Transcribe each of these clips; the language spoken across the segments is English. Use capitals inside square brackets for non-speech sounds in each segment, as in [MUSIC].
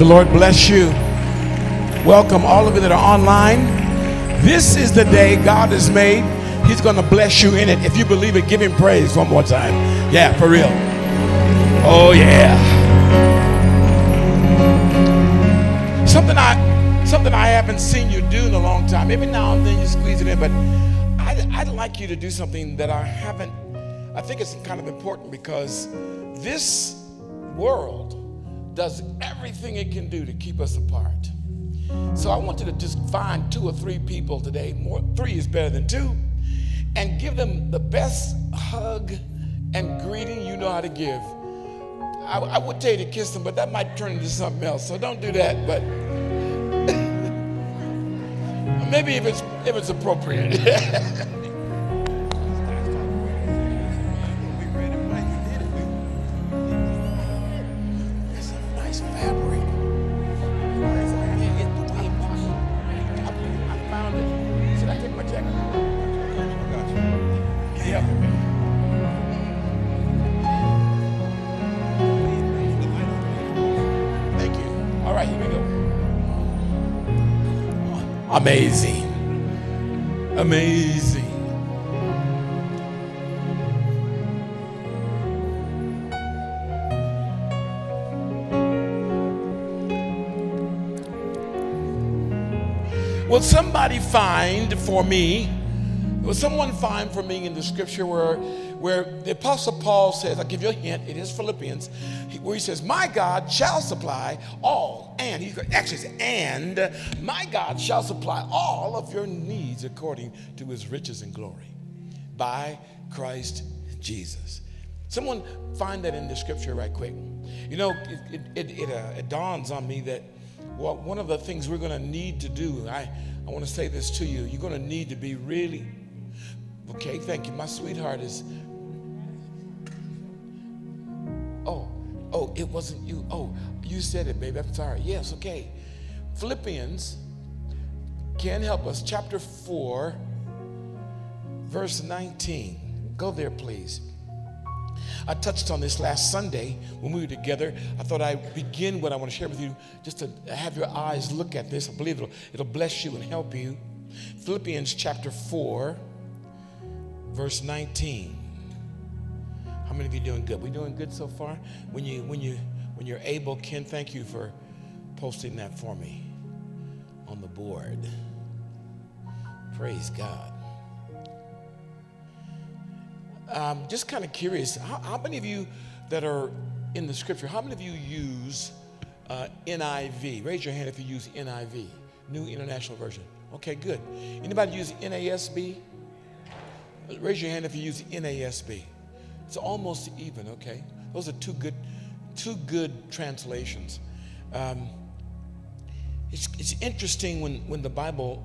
The Lord bless you. Welcome all of you that are online. This is the day God has made. He's going to bless you in it. If you believe it, give him praise one more time. Yeah, for real. Oh yeah. Something I something I haven't seen you do in a long time. Every now and then you squeeze it in, but I'd, I'd like you to do something that I haven't. I think it's kind of important because this world does everything it can do to keep us apart. So I want you to just find two or three people today. More three is better than two, and give them the best hug and greeting you know how to give. I, I would tell you to kiss them, but that might turn into something else. So don't do that. But [LAUGHS] maybe if it's if it's appropriate. [LAUGHS] Amazing. Amazing. Will somebody find for me, will someone find for me in the scripture where, where the Apostle Paul says, I'll give you a hint, it is Philippians, where he says, My God shall supply all, and he actually says, and my God shall supply all of your needs according to his riches and glory by Christ Jesus. Someone find that in the scripture right quick. You know, it, it, it, uh, it dawns on me that well, one of the things we're going to need to do, I, I want to say this to you, you're going to need to be really, okay, thank you. My sweetheart is, oh, oh, it wasn't you. Oh, you said it, baby. I'm sorry. Yes, okay. Philippians can help us, chapter 4, verse 19. Go there, please. I touched on this last Sunday when we were together. I thought I'd begin what I want to share with you just to have your eyes look at this. I believe it'll, it'll bless you and help you. Philippians chapter 4, verse 19. How many of you doing good? We doing good so far? When you when you when you're able, Ken, thank you for posting that for me on the board. Praise God. I'm just kind of curious. How, how, many of you that are in the scripture, how many of you use uh, NIV? Raise your hand if you use NIV, New International Version. Okay, good. Anybody use NASB? Raise your hand if you use NASB. It's almost even. Okay, those are two good, two good translations. Um, it's, it's interesting when, when the Bible,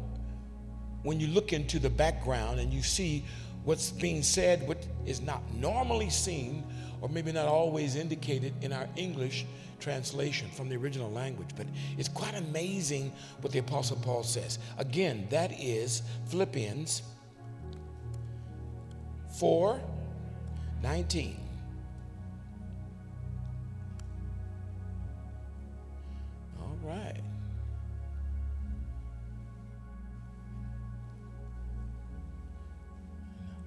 when you look into the background and you see what's being said, what is not normally seen, or maybe not always indicated in our English translation from the original language. But it's quite amazing what the Apostle Paul says. Again, that is Philippians 4 19. All right.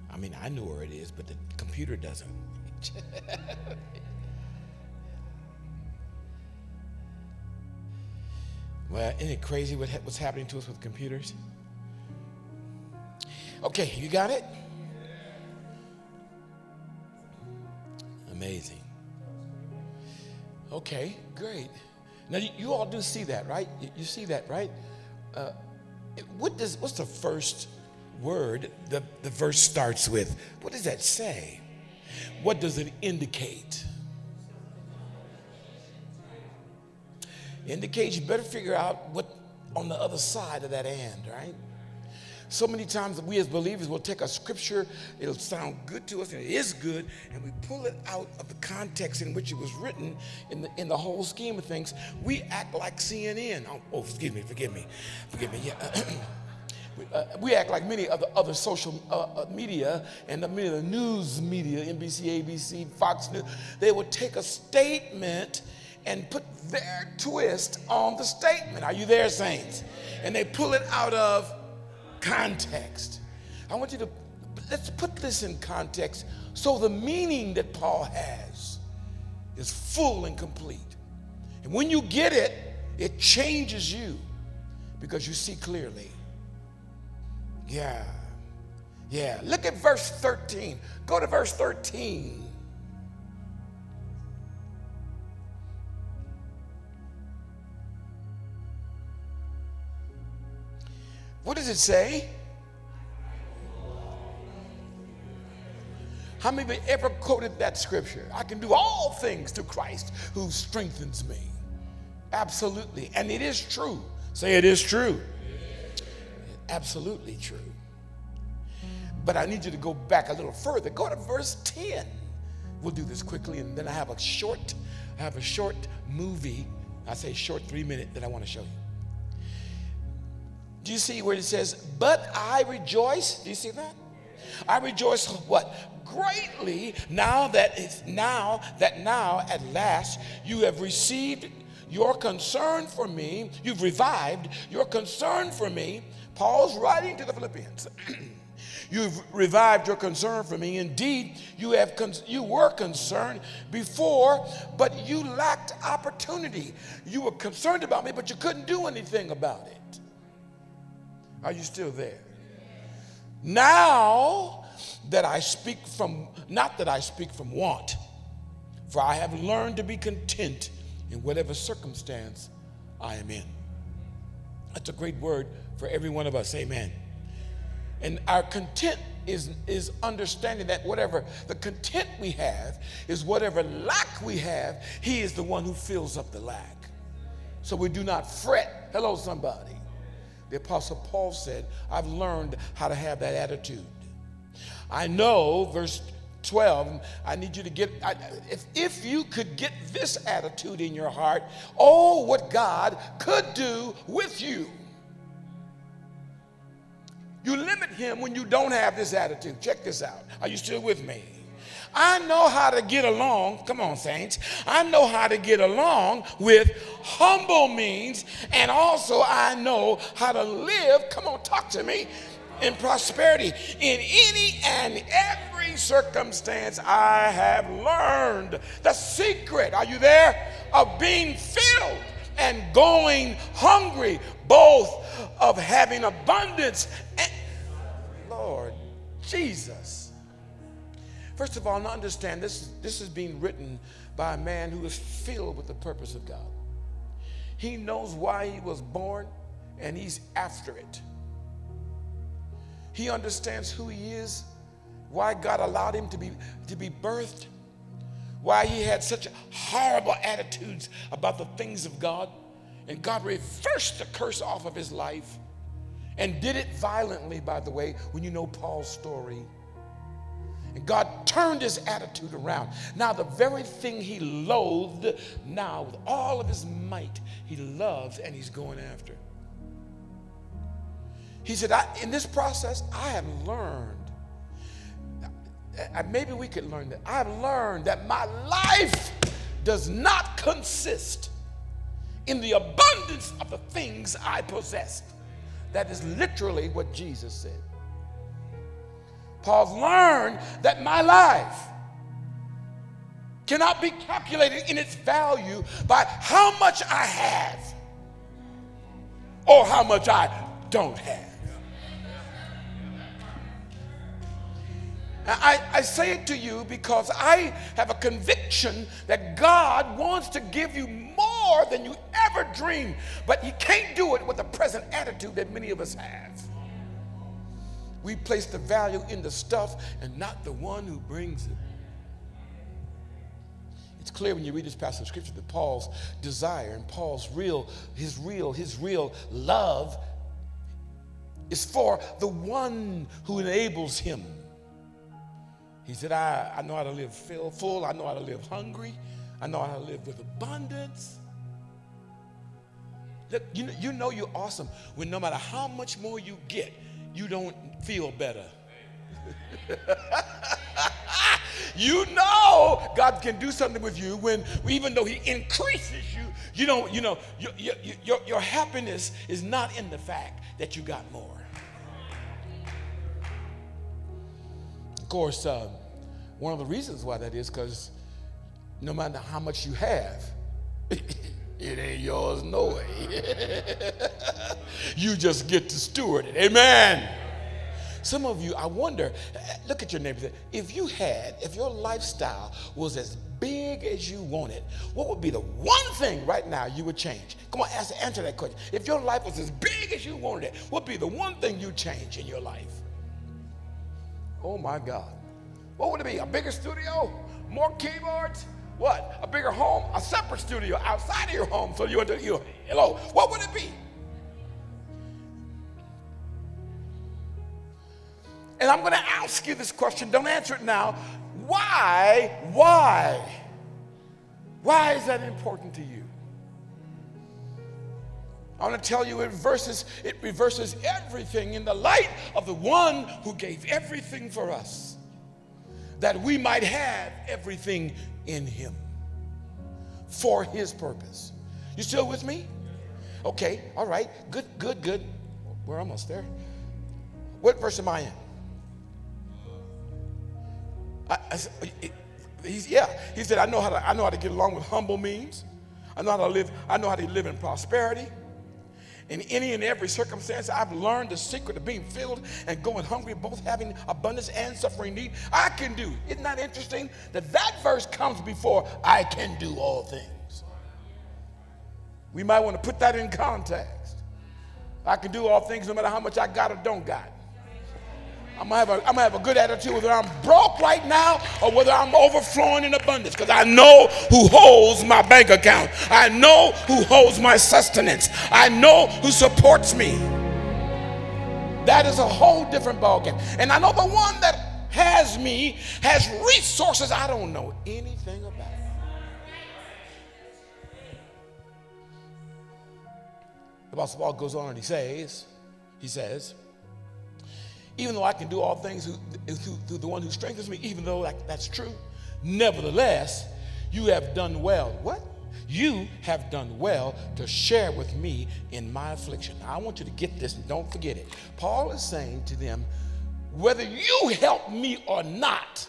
I mean, I know where it is, but the computer doesn't. [LAUGHS] well, isn't it crazy what, what's happening to us with computers? Okay, you got it? Amazing. Okay, great. Now you, you all do see that, right? You, you see that, right? Uh, what does what's the first word the, the verse starts with? What does that say? What does it indicate? Indicates you better figure out what on the other side of that and, right? So many times we as believers will take a scripture, it'll sound good to us, and it is good, and we pull it out of the context in which it was written in the, in the whole scheme of things. We act like CNN. Oh, oh excuse me, forgive me, forgive me. Yeah. [CLEARS THROAT] Uh, we act like many other other social uh, uh, media and many of the news media, NBC, ABC, Fox News. They would take a statement and put their twist on the statement. Are you there, saints? And they pull it out of context. I want you to let's put this in context so the meaning that Paul has is full and complete. And when you get it, it changes you because you see clearly. Yeah. Yeah. Look at verse 13. Go to verse 13. What does it say? How many of you ever quoted that scripture? I can do all things through Christ who strengthens me. Absolutely. And it is true. Say it is true. Absolutely true. But I need you to go back a little further. Go to verse 10. We'll do this quickly, and then I have a short, I have a short movie. I say short three minute that I want to show you. Do you see where it says, but I rejoice? Do you see that? I rejoice what? Greatly now that it's now that now at last you have received your concern for me, you've revived your concern for me. Paul's writing to the Philippians. [CLEARS THROAT] You've revived your concern for me. Indeed, you have con- you were concerned before, but you lacked opportunity. You were concerned about me, but you couldn't do anything about it. Are you still there? Now that I speak from, not that I speak from want, for I have learned to be content in whatever circumstance I am in. That's a great word for every one of us. Amen. And our content is, is understanding that whatever the content we have is whatever lack we have, He is the one who fills up the lack. So we do not fret. Hello, somebody. The Apostle Paul said, I've learned how to have that attitude. I know, verse 12, I need you to get, I, if, if you could get this attitude in your heart, oh, what God could do with you. You limit him when you don't have this attitude. Check this out. Are you still with me? I know how to get along. Come on, saints. I know how to get along with humble means, and also I know how to live. Come on, talk to me. In prosperity, in any and every circumstance, I have learned the secret. Are you there? Of being filled and going hungry, both of having abundance and Lord Jesus. First of all, understand this, this is being written by a man who is filled with the purpose of God. He knows why he was born and he's after it. He understands who he is, why God allowed him to be, to be birthed, why he had such horrible attitudes about the things of God. And God reversed the curse off of his life and did it violently, by the way, when you know Paul's story. And God turned his attitude around. Now, the very thing he loathed, now with all of his might, he loves and he's going after. He said, In this process, I have learned. Maybe we could learn that. I have learned that my life does not consist in the abundance of the things I possessed. That is literally what Jesus said. Paul's learned that my life cannot be calculated in its value by how much I have or how much I don't have. I, I, say it to you because I have a conviction that God wants to give you more than you ever dreamed, but He can't do it with the present attitude that many of us have. We place the value in the stuff and not the one who brings it. It's clear when you read this passage of scripture that Paul's desire and Paul's real, his real, his real love is for the one who enables him. He said, I, I know how to live full, I know how to live hungry, I know how to live with abundance. Look, you know, you know you're awesome when no matter how much more you get, you don't feel better. [LAUGHS] you know God can do something with you when, even though He increases you, you don't, you know, your, your, your, your happiness is not in the fact that you got more. Of course, uh, one of the reasons why that is because no matter how much you have, [LAUGHS] it ain't yours no way. [LAUGHS] you just get to steward it. Amen. Some of you, I wonder, look at your neighbor. If you had, if your lifestyle was as big as you wanted, what would be the one thing right now you would change? Come on, answer, answer that question. If your life was as big as you wanted it, what would be the one thing you change in your life? Oh my God. What would it be? A bigger studio? More keyboards? What? A bigger home? A separate studio outside of your home so you, you hello, what would it be? And I'm going to ask you this question. Don't answer it now. Why? Why? Why is that important to you? I want to tell you it reverses, it reverses everything in the light of the one who gave everything for us, that we might have everything in him for his purpose. You still with me? Okay, all right, good, good, good. We're almost there. What verse am I in? I, I, he's, yeah, he said, I know, how to, I know how to get along with humble means. I know how to live, I know how to live in prosperity. In any and every circumstance, I've learned the secret of being filled and going hungry, both having abundance and suffering need. I can do. Isn't that interesting? That that verse comes before I can do all things. We might want to put that in context. I can do all things no matter how much I got or don't got. I'm gonna, have a, I'm gonna have a good attitude whether I'm broke right now or whether I'm overflowing in abundance because I know who holds my bank account. I know who holds my sustenance. I know who supports me. That is a whole different ballgame. And I know the one that has me has resources I don't know anything about. The Apostle Paul goes on and he says, he says, even though I can do all things through, through the one who strengthens me, even though that, that's true, nevertheless, you have done well. What? You have done well to share with me in my affliction. Now, I want you to get this and don't forget it. Paul is saying to them, whether you help me or not,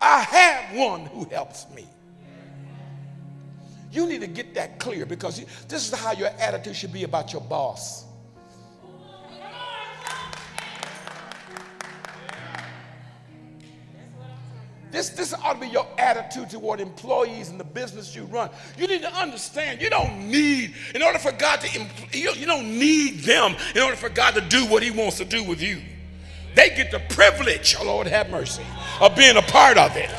I have one who helps me. You need to get that clear because this is how your attitude should be about your boss. This, this ought to be your attitude toward employees and the business you run. You need to understand you don't need, in order for God to, you, you don't need them in order for God to do what He wants to do with you. They get the privilege, oh Lord have mercy, of being a part of it.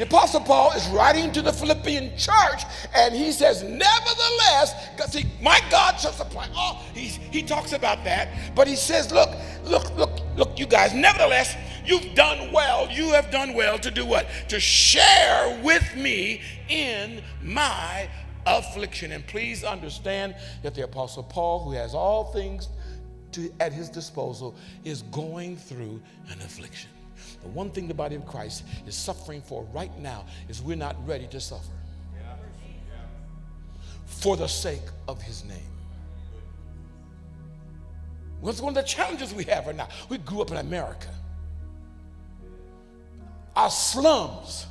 The Apostle Paul is writing to the Philippian church, and he says, Nevertheless, because see, my God shall supply all. He, he talks about that, but he says, Look, look, look, look, you guys, nevertheless, you've done well. You have done well to do what? To share with me in my affliction. And please understand that the Apostle Paul, who has all things to, at his disposal, is going through an affliction. The one thing the body of Christ is suffering for right now is we're not ready to suffer for the sake of his name. What's one of the challenges we have right now? We grew up in America. Our slums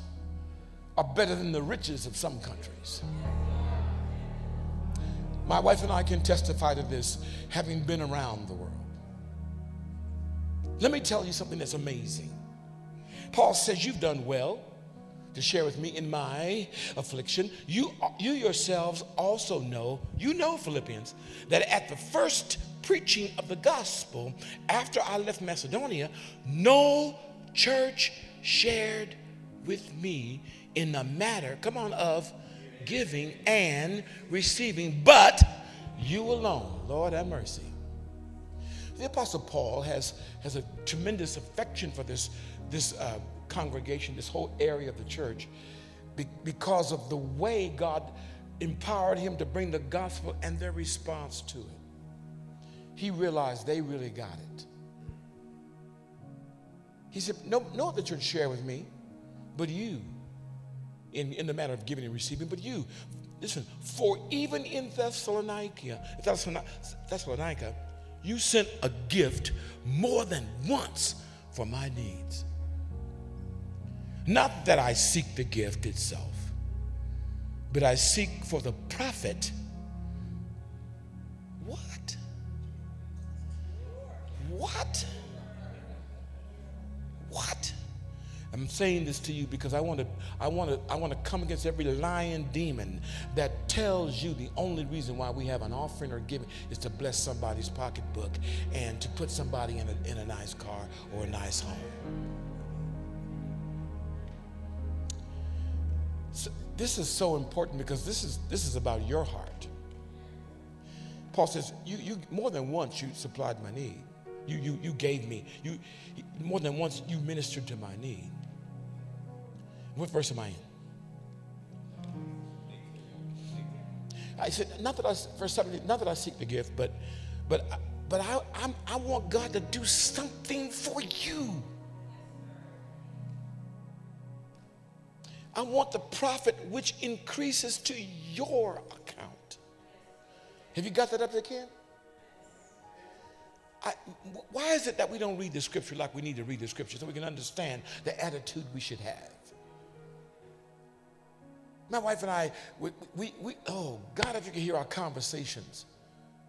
are better than the riches of some countries. My wife and I can testify to this, having been around the world. Let me tell you something that's amazing. Paul says, You've done well to share with me in my affliction. You, you yourselves also know, you know, Philippians, that at the first preaching of the gospel after I left Macedonia, no church shared with me in the matter, come on, of giving and receiving, but you alone. Lord have mercy. The Apostle Paul has, has a tremendous affection for this this uh, congregation, this whole area of the church, be- because of the way God empowered him to bring the gospel and their response to it. He realized they really got it. He said, No, no other church share with me, but you, in, in the matter of giving and receiving, but you. Listen, for even in Thessalonica, Thessalonica, you sent a gift more than once for my needs. Not that I seek the gift itself, but I seek for the profit. What? What? What? I'm saying this to you because I want to I want to I want to come against every lying demon that tells you the only reason why we have an offering or giving is to bless somebody's pocketbook and to put somebody in a, in a nice car or a nice home. This is so important because this is this is about your heart. Paul says, you, you more than once you supplied my need. You, you, you gave me. You, more than once you ministered to my need. What verse am I in? I said, not that I, verse 17, not that I seek the gift, but, but, but I, I'm, I want God to do something for you. I want the profit which increases to your account. Have you got that up there, Ken? I, why is it that we don't read the scripture like we need to read the scripture so we can understand the attitude we should have? My wife and I, we, we, we, oh, God, if you could hear our conversations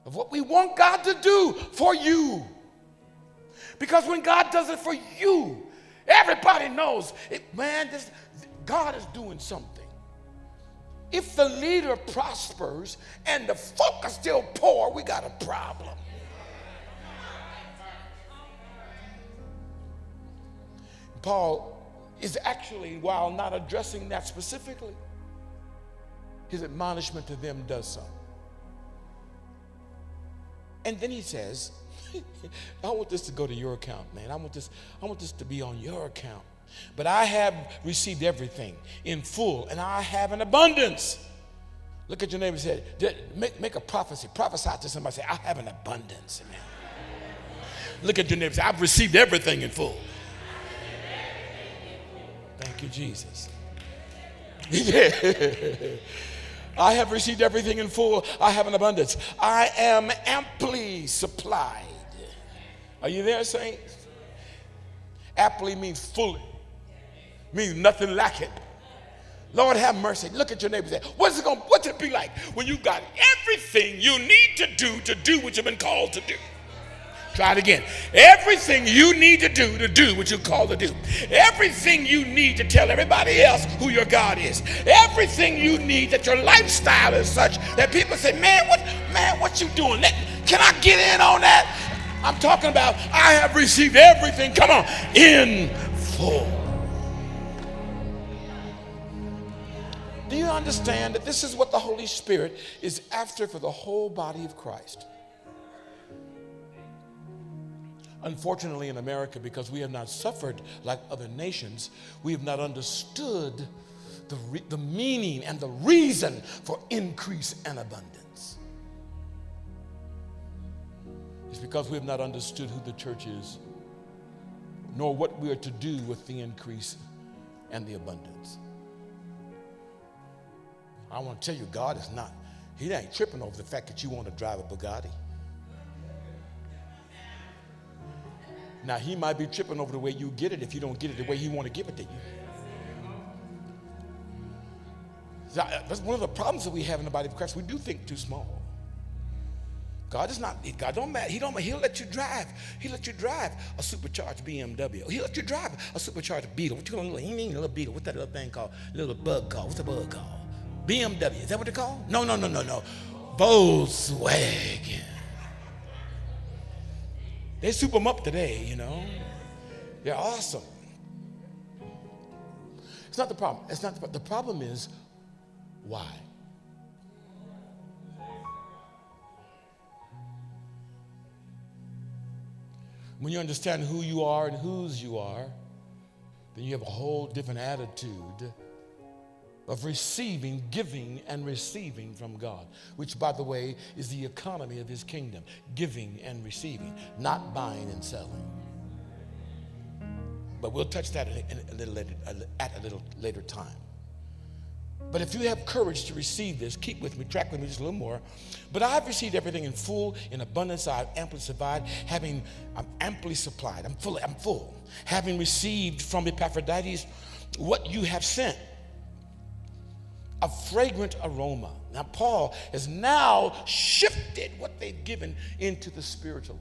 of what we want God to do for you. Because when God does it for you, everybody knows, it, man, this, God is doing something. If the leader prospers and the folk are still poor, we got a problem. Paul is actually, while not addressing that specifically, his admonishment to them does so. And then he says, [LAUGHS] I want this to go to your account, man. I want this, I want this to be on your account. But I have received everything in full, and I have an abundance. Look at your neighbor and say, make, make a prophecy. Prophesy to somebody. Say, I have an abundance. Amen. Look at your neighbor say, I've received everything in full. Thank you, Jesus. [LAUGHS] I have received everything in full. I have an abundance. I am amply supplied. Are you there, saints? Amply means fully, means nothing lacking. Lord have mercy. Look at your neighbor. Say, what's it going? What's it be like when you got everything you need to do to do what you've been called to do? Try it again. Everything you need to do to do what you're called to do. Everything you need to tell everybody else who your God is. Everything you need that your lifestyle is such that people say, man, what, man, what you doing? Let, can I get in on that? I'm talking about I have received everything. Come on, in full. Do you understand that this is what the Holy Spirit is after for the whole body of Christ? Unfortunately, in America, because we have not suffered like other nations, we have not understood the, re- the meaning and the reason for increase and abundance. It's because we have not understood who the church is, nor what we are to do with the increase and the abundance. I want to tell you, God is not, He ain't tripping over the fact that you want to drive a Bugatti. Now, he might be tripping over the way you get it if you don't get it the way he want to give it to you. That's one of the problems that we have in the body of Christ. We do think too small. God is not, God don't matter. He don't, he'll let you drive. He'll let you drive a supercharged BMW. He'll let you drive a supercharged Beetle. What you call a little, little Beetle? What's that little thing called? Little bug called? What's the bug called? BMW. Is that what they call? No, no, no, no, no. Volkswagen. They soup them up today, you know. They're awesome. It's not the problem. It's not the, the problem is why? When you understand who you are and whose you are, then you have a whole different attitude of receiving, giving, and receiving from God, which, by the way, is the economy of his kingdom giving and receiving, not buying and selling. But we'll touch that a little later, at a little later time. But if you have courage to receive this, keep with me, track with me just a little more. But I've received everything in full, in abundance. I've amply supplied, having I'm amply supplied. I'm full. I'm full. Having received from Epaphroditus what you have sent, a fragrant aroma. Now Paul has now shifted what they've given into the spiritual,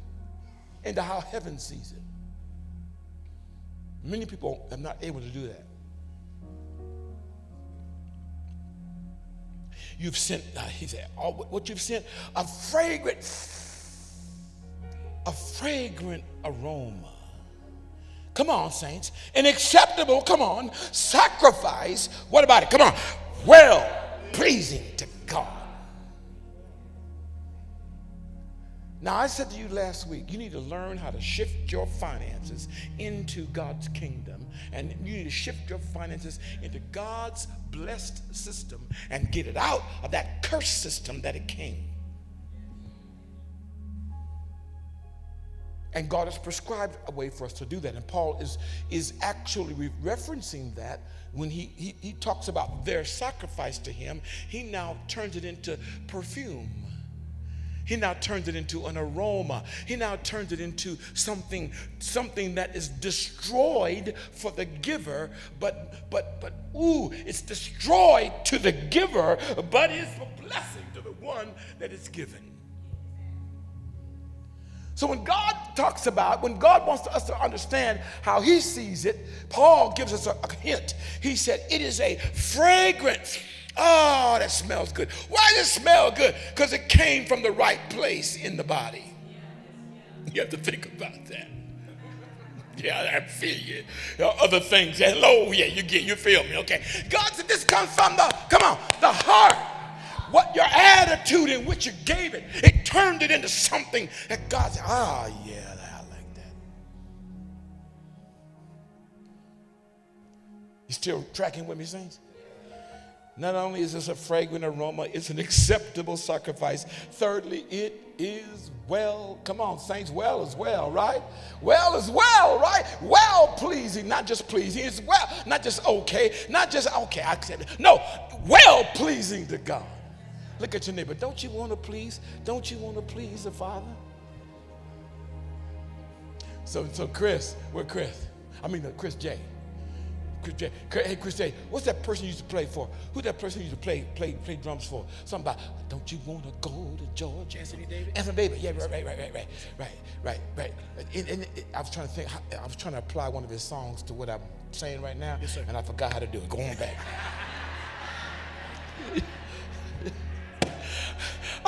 into how heaven sees it. Many people are not able to do that. You've sent, uh, he said, all, what you've sent, a fragrant, a fragrant aroma. Come on, saints. An acceptable, come on, sacrifice. What about it? Come on. Well pleasing to God. Now, I said to you last week, you need to learn how to shift your finances into God's kingdom. And you need to shift your finances into God's blessed system and get it out of that cursed system that it came. And God has prescribed a way for us to do that. And Paul is, is actually referencing that when he, he, he talks about their sacrifice to him. He now turns it into perfume. He now turns it into an aroma. He now turns it into something, something that is destroyed for the giver, but but but ooh, it's destroyed to the giver, but it's a blessing to the one that is given. So when God talks about, when God wants us to understand how he sees it, Paul gives us a, a hint. He said, it is a fragrance Oh, that smells good. Why does it smell good? Because it came from the right place in the body. You have to think about that. Yeah, I feel you. other things. Hello, oh, yeah, you get, you feel me, okay? God said this comes from the, come on, the heart. What your attitude in which you gave it, it turned it into something that God said, ah, yeah, I like that. You still tracking with me, saints? Not only is this a fragrant aroma, it's an acceptable sacrifice. Thirdly, it is well. Come on, saints, well as well, right? Well as well, right? Well pleasing, not just pleasing. It's well, not just okay, not just okay, I it. No, well pleasing to God. Look at your neighbor. Don't you want to please? Don't you want to please the Father? So, so Chris, where Chris? I mean, uh, Chris J. Chris J. Hey, Chris J. What's that person you used to play for? Who that person used to play play play drums for? Something about, don't you want to go to George? Anthony Davis. Anthony Davis. Yeah, right, right, right, right, right, right, right, right. And, and, and I was trying to think. I was trying to apply one of his songs to what I'm saying right now, yes, sir. and I forgot how to do it. Going back.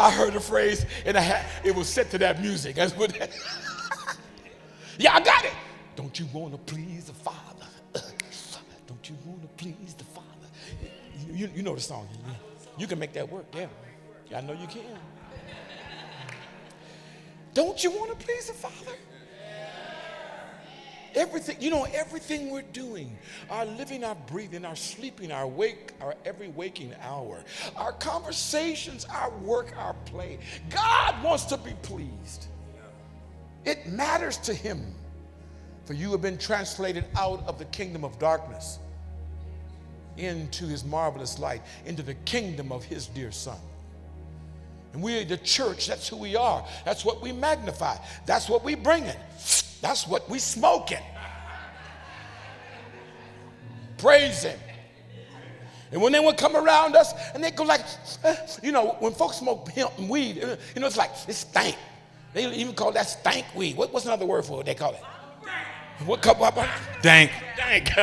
I heard the phrase, and I had, it was set to that music. That's what. [LAUGHS] yeah, I got it. Don't you want to please the Father? [LAUGHS] Don't you want to please the Father? You, you, you know the song. You, you can make that work, yeah. I know you can. Don't you want to please the Father? Everything, you know, everything we're doing, our living, our breathing, our sleeping, our wake, our every waking hour, our conversations, our work, our play, God wants to be pleased. It matters to Him. For you have been translated out of the kingdom of darkness into his marvelous light, into the kingdom of his dear son. And we, the church, that's who we are. That's what we magnify. That's what we bring in. That's what we smoking. Praise him. And when they would come around us and they go like, eh, you know, when folks smoke hemp and weed, you know, it's like, it's stank. They even call that stank weed. What, what's another word for it? They call it? What cup? What? Dank. Dank. [LAUGHS]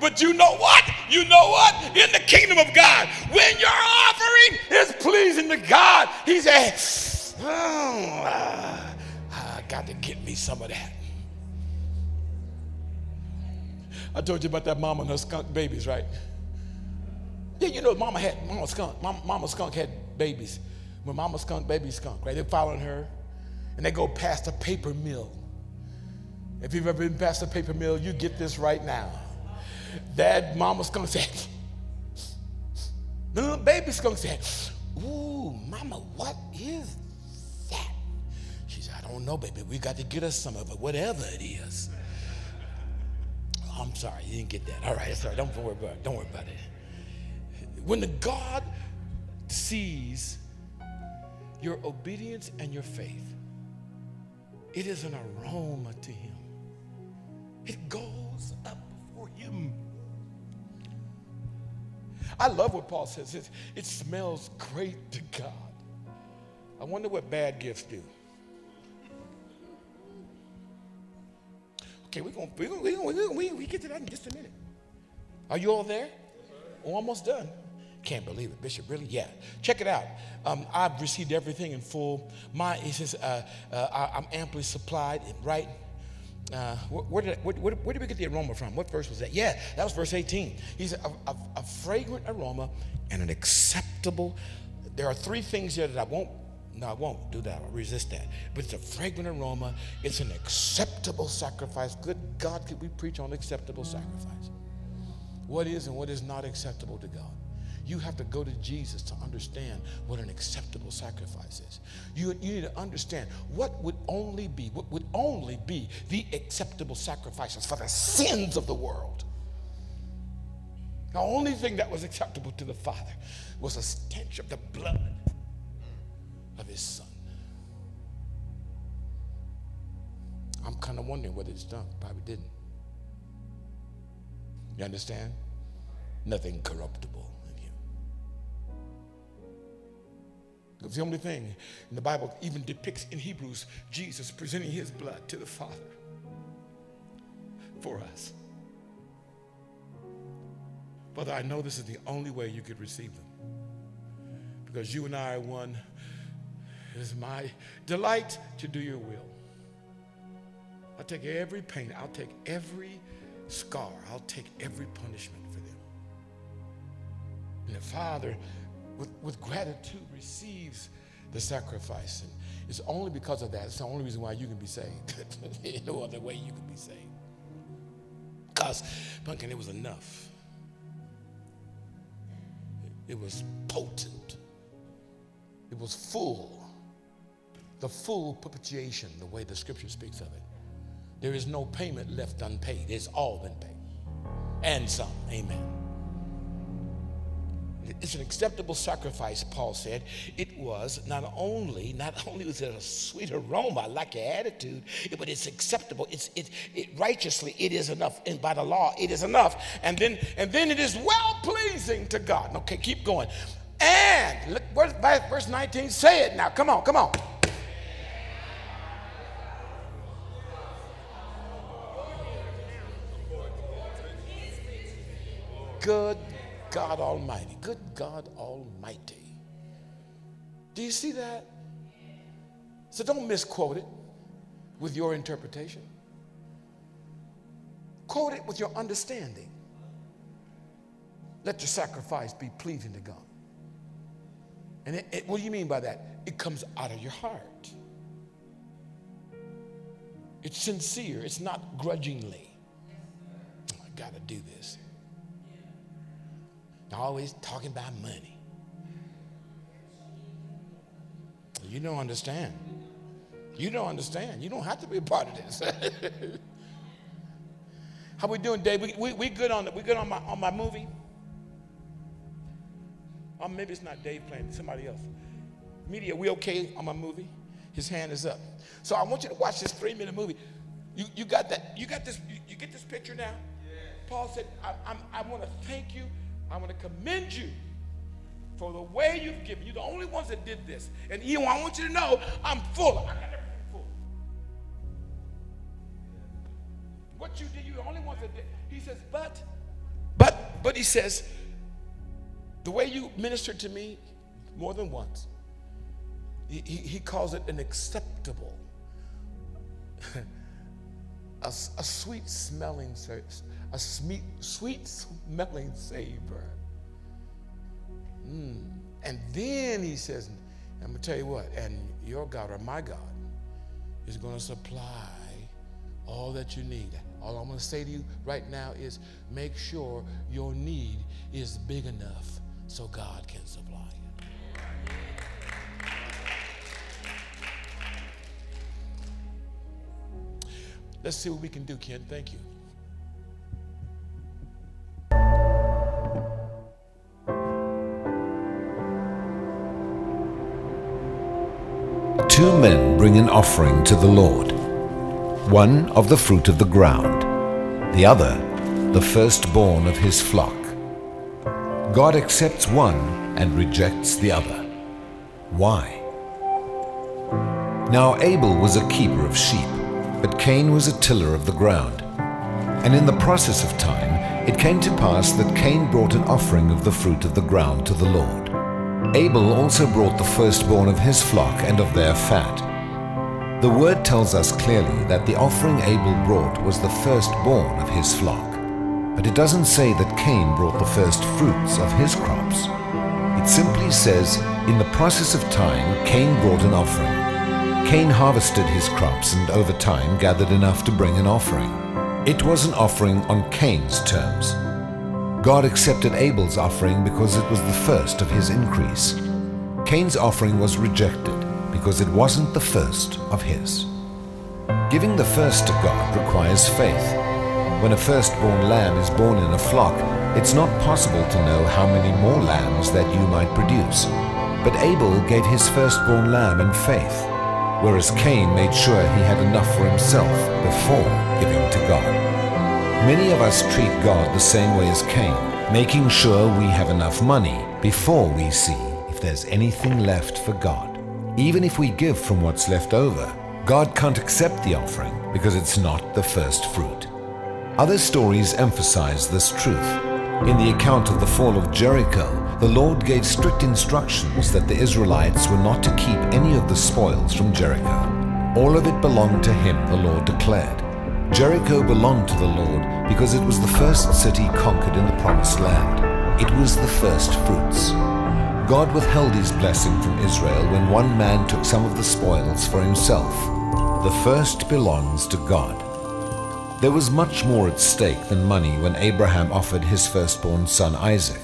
but you know what? You know what? In the kingdom of God, when your offering is pleasing to God, He says, oh, I got to get me some of that. I told you about that mama and her skunk babies, right? Yeah, you know, mama had, mama skunk, mama, mama skunk had babies. When mama skunk, baby skunk, right? They're following her and they go past a paper mill. If you've ever been past a paper mill, you get this right now. That mama skunk said, [LAUGHS] the little baby skunk said, Ooh, mama, what is? She said, I don't know, baby. We got to get us some of it, whatever it is. I'm sorry, you didn't get that. All right, sorry. Don't worry about it. Don't worry about it. When the God sees your obedience and your faith, it is an aroma to him. It goes up before him. I love what Paul says. It, it smells great to God. I wonder what bad gifts do. Okay, we're going we're gonna, we're gonna, gonna, we get to that in just a minute. Are you all there? Almost done. Can't believe it, Bishop. Really? Yeah. Check it out. Um, I've received everything in full. My, he says, uh, uh, I'm amply supplied, right? Uh, where, where, did, where, where, did we get the aroma from? What verse was that? Yeah, that was verse 18. He said, a, a, a fragrant aroma and an acceptable. There are three things here that I won't no, I won't do that. I'll resist that. But it's a fragrant aroma. It's an acceptable sacrifice. Good God, could we preach on acceptable sacrifice? What is and what is not acceptable to God? You have to go to Jesus to understand what an acceptable sacrifice is. You, you need to understand what would only be, what would only be the acceptable sacrifices for the sins of the world. The only thing that was acceptable to the Father was a stench of the blood of his son. I'm kind of wondering whether it's done. Probably didn't. You understand? Nothing corruptible in him. It's the only thing in the Bible even depicts in Hebrews Jesus presenting his blood to the Father for us. Father, I know this is the only way you could receive them. Because you and I are one it is my delight to do your will. I'll take every pain, I'll take every scar, I'll take every punishment for them. And the Father, with, with gratitude, receives the sacrifice. And it's only because of that, it's the only reason why you can be saved. [LAUGHS] no other way you can be saved. Because, Pumpkin, it was enough. It was potent. It was full the full propitiation, the way the scripture speaks of it. There is no payment left unpaid. It's all been paid. And some. Amen. It's an acceptable sacrifice, Paul said. It was not only, not only was it a sweet aroma, I like your attitude, but it's acceptable. It's it, it righteously, it is enough. And by the law, it is enough. And then and then it is well pleasing to God. Okay, keep going. And look, verse 19, say it now. Come on, come on. Good God Almighty. Good God Almighty. Do you see that? So don't misquote it with your interpretation. Quote it with your understanding. Let your sacrifice be pleasing to God. And it, it, what do you mean by that? It comes out of your heart. It's sincere, it's not grudgingly. Oh, I got to do this. Always talking about money. You don't understand. You don't understand. You don't have to be a part of this. [LAUGHS] How we doing, Dave? We, we, we good on the, we good on my on my movie? Or maybe it's not Dave playing, somebody else. Media, we okay on my movie? His hand is up. So I want you to watch this three minute movie. You, you got that? You got this? You, you get this picture now? Yeah. Paul said, I, I'm, I want to thank you I want to commend you for the way you've given. You're the only ones that did this. And you, I want you to know I'm full. I got everything full. What you did, you're the only ones that did. He says, but, but, but he says, the way you ministered to me more than once, he, he, he calls it an acceptable, [LAUGHS] a, a sweet smelling service a sweet, sweet smelling savor. Mm. And then he says, I'm going to tell you what, and your God or my God is going to supply all that you need. All I'm going to say to you right now is make sure your need is big enough so God can supply it. Let's see what we can do, Ken. Thank you. Two men bring an offering to the Lord, one of the fruit of the ground, the other the firstborn of his flock. God accepts one and rejects the other. Why? Now Abel was a keeper of sheep, but Cain was a tiller of the ground. And in the process of time, it came to pass that Cain brought an offering of the fruit of the ground to the Lord. Abel also brought the firstborn of his flock and of their fat. The word tells us clearly that the offering Abel brought was the firstborn of his flock. But it doesn't say that Cain brought the first fruits of his crops. It simply says, in the process of time, Cain brought an offering. Cain harvested his crops and over time gathered enough to bring an offering. It was an offering on Cain's terms. God accepted Abel's offering because it was the first of his increase. Cain's offering was rejected because it wasn't the first of his. Giving the first to God requires faith. When a firstborn lamb is born in a flock, it's not possible to know how many more lambs that you might produce. But Abel gave his firstborn lamb in faith, whereas Cain made sure he had enough for himself before giving to God. Many of us treat God the same way as Cain, making sure we have enough money before we see if there's anything left for God. Even if we give from what's left over, God can't accept the offering because it's not the first fruit. Other stories emphasize this truth. In the account of the fall of Jericho, the Lord gave strict instructions that the Israelites were not to keep any of the spoils from Jericho. All of it belonged to him, the Lord declared. Jericho belonged to the Lord because it was the first city conquered in the Promised Land. It was the first fruits. God withheld his blessing from Israel when one man took some of the spoils for himself. The first belongs to God. There was much more at stake than money when Abraham offered his firstborn son Isaac.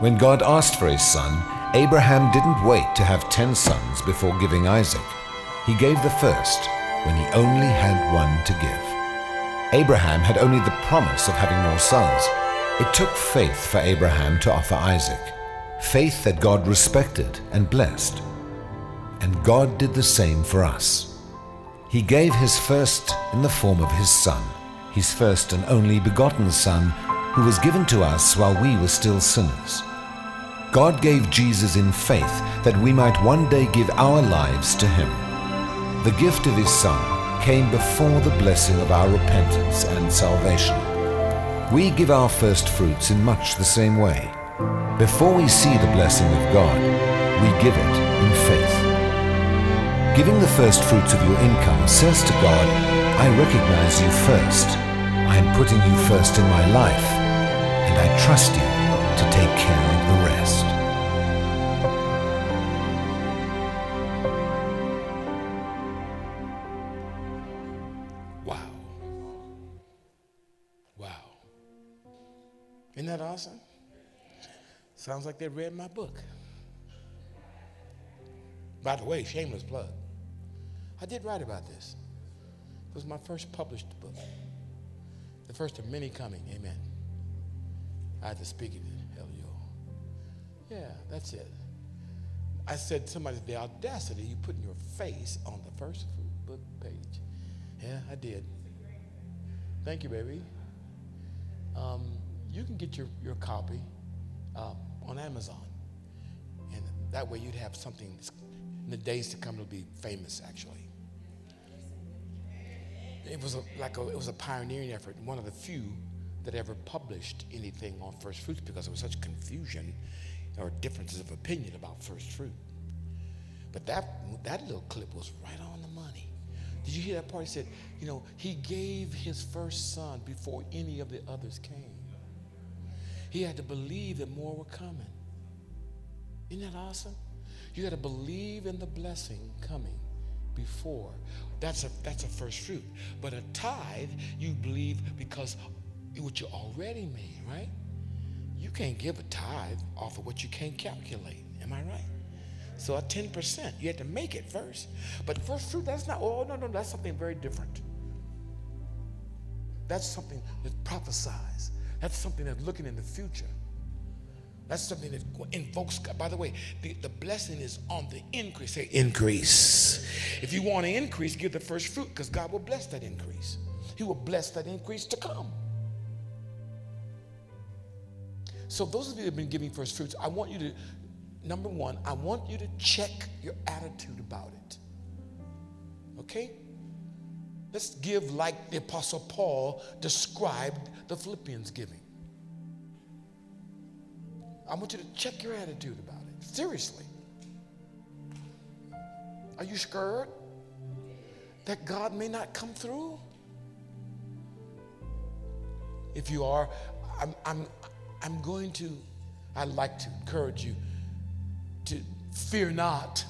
When God asked for his son, Abraham didn't wait to have ten sons before giving Isaac. He gave the first when he only had one to give. Abraham had only the promise of having more sons. It took faith for Abraham to offer Isaac, faith that God respected and blessed. And God did the same for us. He gave his first in the form of his Son, his first and only begotten Son, who was given to us while we were still sinners. God gave Jesus in faith that we might one day give our lives to him. The gift of his Son came before the blessing of our repentance and salvation. We give our first fruits in much the same way. Before we see the blessing of God, we give it in faith. Giving the first fruits of your income says to God, I recognize you first. I am putting you first in my life, and I trust you to take care of the rest. Sounds like they read my book. By the way, shameless plug. I did write about this. It was my first published book. The first of many coming. Amen. I had to speak it. Hell, yo. Yeah, that's it. I said somebody the audacity you putting your face on the first book page. Yeah, I did. Thank you, baby. Um, you can get your, your copy uh, on Amazon. And that way you'd have something in the days to come it'll be famous actually. It was a, like a, it was a pioneering effort, one of the few that ever published anything on first fruits because there was such confusion or differences of opinion about first fruit. But that, that little clip was right on the money. Did you hear that part? He said, you know, he gave his first son before any of the others came. He had to believe that more were coming. Isn't that awesome? You got to believe in the blessing coming before. That's a that's a first fruit. But a tithe, you believe because what you already made, right? You can't give a tithe off of what you can't calculate. Am I right? So a 10%, you have to make it first. But first fruit, that's not, oh, no, no, that's something very different. That's something that prophesies. That's something that's looking in the future. That's something that invokes God. By the way, the, the blessing is on the increase. Say increase. If you want to increase, give the first fruit because God will bless that increase. He will bless that increase to come. So, those of you that have been giving first fruits, I want you to, number one, I want you to check your attitude about it. Okay? Let's give like the Apostle Paul described the Philippians giving. I want you to check your attitude about it. Seriously. Are you scared that God may not come through? If you are, I'm, I'm, I'm going to, I'd like to encourage you to fear not.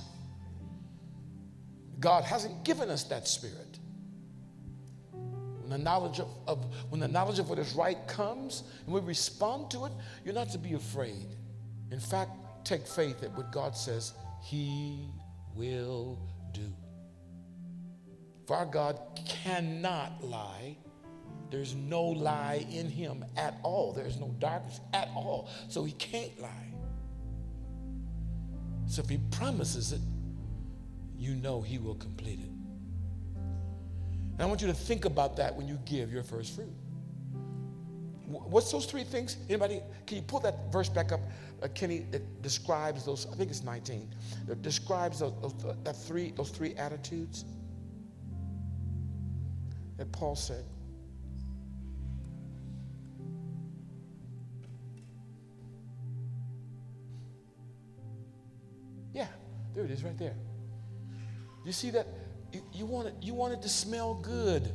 God hasn't given us that spirit. When the knowledge of, of, when the knowledge of what is right comes and we respond to it, you're not to be afraid. In fact, take faith that what God says, He will do. For our God cannot lie. There's no lie in him at all. There's no darkness at all. So he can't lie. So if he promises it, you know he will complete it. And I want you to think about that when you give your first fruit. What's those three things? Anybody? Can you pull that verse back up, uh, Kenny? That describes those. I think it's 19. That describes those, those, that three, those three attitudes that Paul said. Yeah, there it is, right there. You see that? You, want it. You want it to smell good.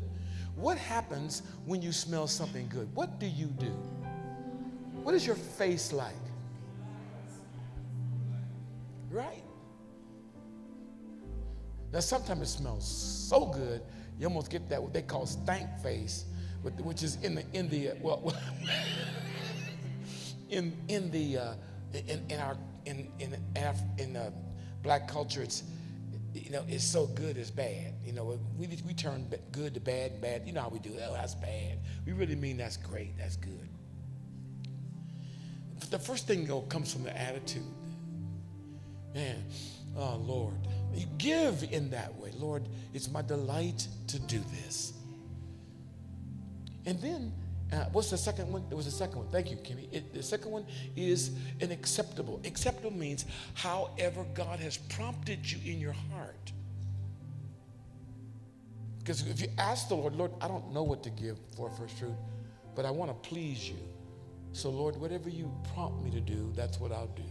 What happens when you smell something good? What do you do? What is your face like? Right? Now, sometimes it smells so good, you almost get that what they call stank face, which is in the in the well, [LAUGHS] in in the uh, in, in our in in in uh, black culture, it's you know, it's so good it's bad. You know, we, we turn good to bad and bad. You know how we do. Oh, that's bad. We really mean that's great. That's good. But the first thing though comes from the attitude. Man, oh Lord, you give in that way. Lord, it's my delight to do this. And then uh, what's the second one? There was a second one. Thank you, Kenny. It, the second one is an acceptable. Acceptable means however God has prompted you in your heart. Because if you ask the Lord, Lord, I don't know what to give for first fruit, but I want to please you. So, Lord, whatever you prompt me to do, that's what I'll do.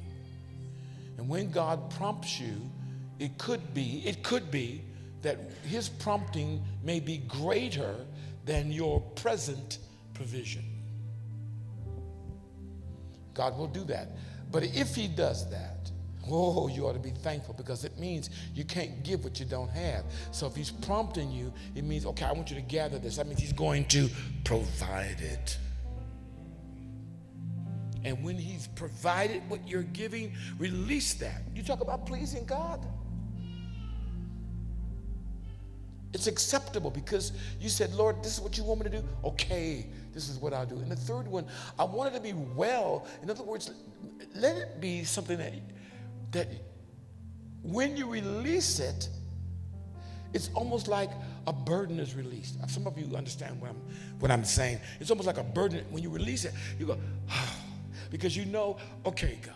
And when God prompts you, it could be, it could be that his prompting may be greater than your present provision. God will do that. But if He does that, oh, you ought to be thankful because it means you can't give what you don't have. So if He's prompting you, it means, okay, I want you to gather this. That means He's going to provide it. And when He's provided what you're giving, release that. You talk about pleasing God. It's acceptable because you said, Lord, this is what you want me to do. Okay, this is what I'll do. And the third one, I want it to be well. In other words, let it be something that, that when you release it, it's almost like a burden is released. Some of you understand what I'm, what I'm saying. It's almost like a burden. When you release it, you go, oh, [SIGHS] because you know, okay, God.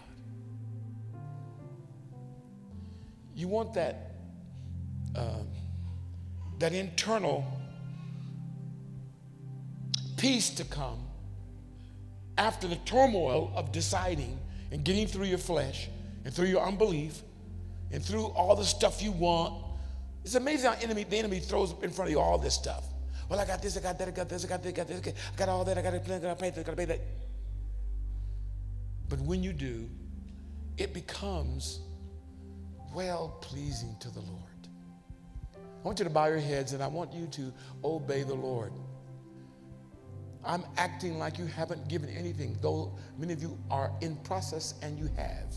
You want that. Um, that internal peace to come after the turmoil of deciding and getting through your flesh and through your unbelief and through all the stuff you want. It's amazing how enemy, the enemy throws up in front of you all this stuff. Well, I got this, I got that, I got this, I got this, I got this, I got all that, I got to I got to pay I got to pay that. But when you do, it becomes well pleasing to the Lord. I want you to bow your heads and I want you to obey the Lord. I'm acting like you haven't given anything, though many of you are in process and you have.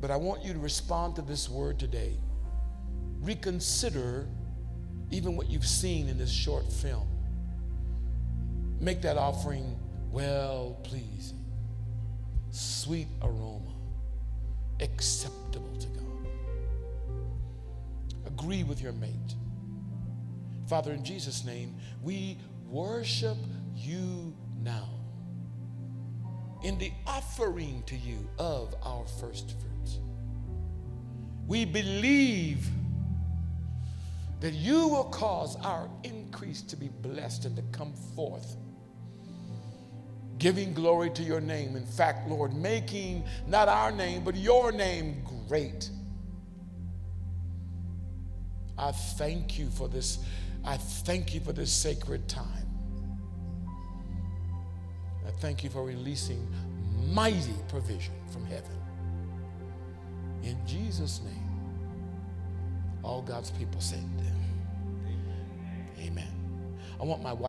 But I want you to respond to this word today. Reconsider even what you've seen in this short film. make that offering well pleasing, sweet aroma, acceptable to God. Agree with your mate. Father, in Jesus' name, we worship you now in the offering to you of our first fruits. We believe that you will cause our increase to be blessed and to come forth, giving glory to your name. In fact, Lord, making not our name, but your name great. I thank you for this. I thank you for this sacred time. I thank you for releasing mighty provision from heaven. In Jesus' name. All God's people said, Amen. I want my wife.